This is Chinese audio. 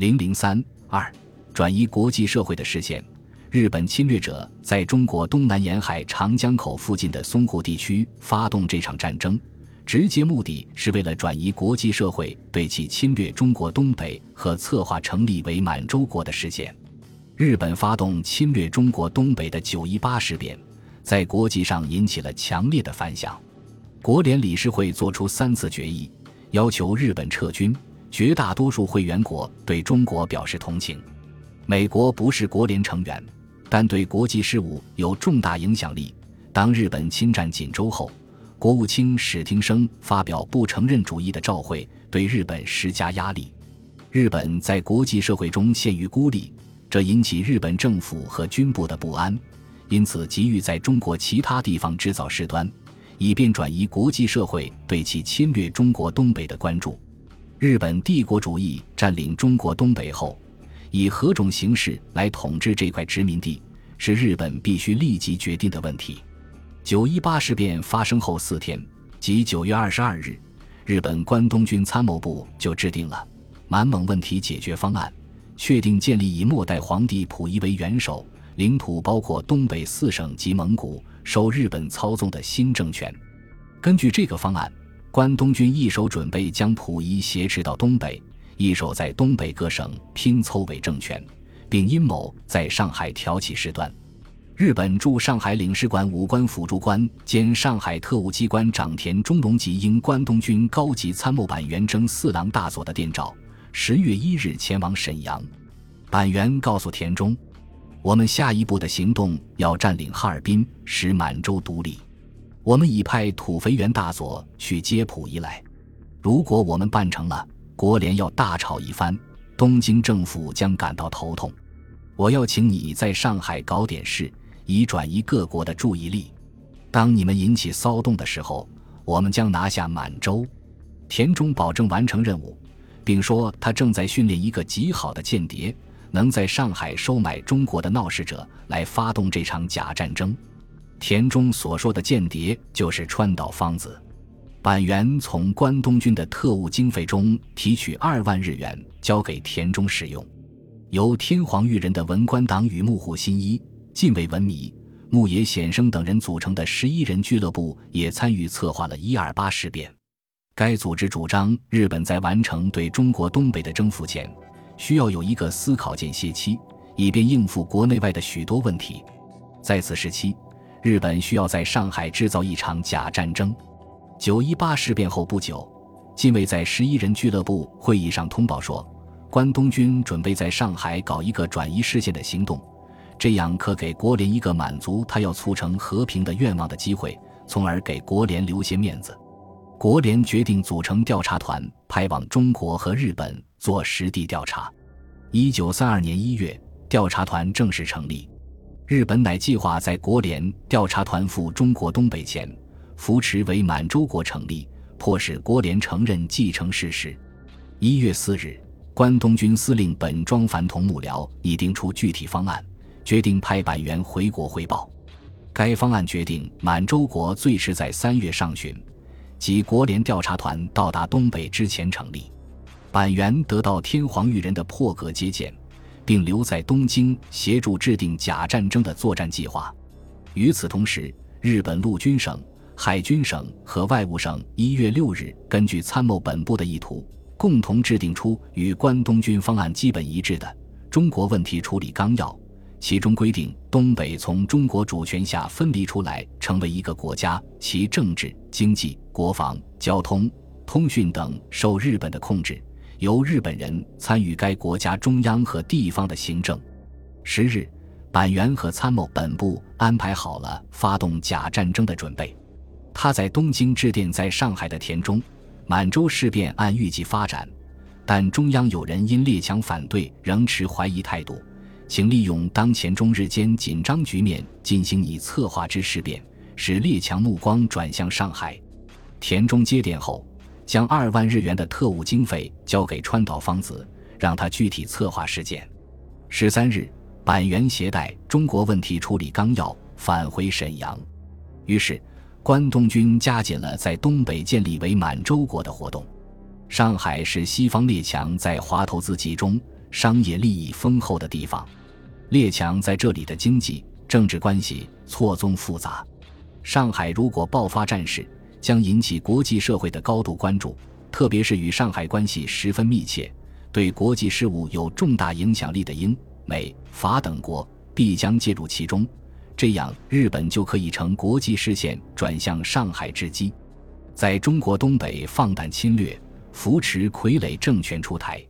零零三二，转移国际社会的视线。日本侵略者在中国东南沿海长江口附近的淞沪地区发动这场战争，直接目的是为了转移国际社会对其侵略中国东北和策划成立为满洲国的视线。日本发动侵略中国东北的九一八事变，在国际上引起了强烈的反响。国联理事会作出三次决议，要求日本撤军。绝大多数会员国对中国表示同情。美国不是国联成员。但对国际事务有重大影响力。当日本侵占锦州后，国务卿史汀生发表不承认主义的照会，对日本施加压力。日本在国际社会中陷于孤立，这引起日本政府和军部的不安，因此急于在中国其他地方制造事端，以便转移国际社会对其侵略中国东北的关注。日本帝国主义占领中国东北后。以何种形式来统治这块殖民地，是日本必须立即决定的问题。九一八事变发生后四天，即九月二十二日，日本关东军参谋部就制定了满蒙问题解决方案，确定建立以末代皇帝溥仪为元首、领土包括东北四省及蒙古、受日本操纵的新政权。根据这个方案，关东军一手准备将溥仪挟持到东北。一手在东北各省拼凑伪政权，并阴谋在上海挑起事端。日本驻上海领事馆武官辅助官兼上海特务机关长田中隆吉应关东军高级参谋板垣征四郎大佐的电召，十月一日前往沈阳。板垣告诉田中：“我们下一步的行动要占领哈尔滨，使满洲独立。我们已派土肥原大佐去接溥仪来。如果我们办成了。”国联要大吵一番，东京政府将感到头痛。我要请你在上海搞点事，以转移各国的注意力。当你们引起骚动的时候，我们将拿下满洲。田中保证完成任务，并说他正在训练一个极好的间谍，能在上海收买中国的闹事者来发动这场假战争。田中所说的间谍就是川岛芳子。板垣从关东军的特务经费中提取二万日元，交给田中使用。由天皇裕仁的文官党与幕户新一、近卫文弥、牧野显生等人组成的十一人俱乐部也参与策划了一二八事变。该组织主张，日本在完成对中国东北的征服前，需要有一个思考间歇期，以便应付国内外的许多问题。在此时期，日本需要在上海制造一场假战争。九一八事变后不久，近卫在十一人俱乐部会议上通报说，关东军准备在上海搞一个转移视线的行动，这样可给国联一个满足他要促成和平的愿望的机会，从而给国联留些面子。国联决定组成调查团，派往中国和日本做实地调查。一九三二年一月，调查团正式成立。日本乃计划在国联调查团赴中国东北前。扶持伪满洲国成立，迫使国联承认继承事实。一月四日，关东军司令本庄繁同幕僚拟定出具体方案，决定派板垣回国汇报。该方案决定满洲国最迟在三月上旬，即国联调查团到达东北之前成立。板垣得到天皇裕仁的破格接见，并留在东京协助制定假战争的作战计划。与此同时，日本陆军省。海军省和外务省一月六日根据参谋本部的意图，共同制定出与关东军方案基本一致的《中国问题处理纲要》，其中规定东北从中国主权下分离出来，成为一个国家，其政治、经济、国防、交通、通讯等受日本的控制，由日本人参与该国家中央和地方的行政。十日，板垣和参谋本部安排好了发动假战争的准备。他在东京致电在上海的田中，满洲事变按预计发展，但中央有人因列强反对，仍持怀疑态度，请利用当前中日间紧张局面进行拟策划之事变，使列强目光转向上海。田中接电后，将二万日元的特务经费交给川岛芳子，让他具体策划事件。十三日，板垣携带《中国问题处理纲要》返回沈阳，于是。关东军加紧了在东北建立为满洲国的活动。上海是西方列强在华投资集中、商业利益丰厚的地方。列强在这里的经济、政治关系错综复杂。上海如果爆发战事，将引起国际社会的高度关注，特别是与上海关系十分密切、对国际事务有重大影响力的英、美、法等国必将介入其中，这样日本就可以乘国际视线转向上海之机，在中国东北放胆侵略，扶持傀儡政权出台。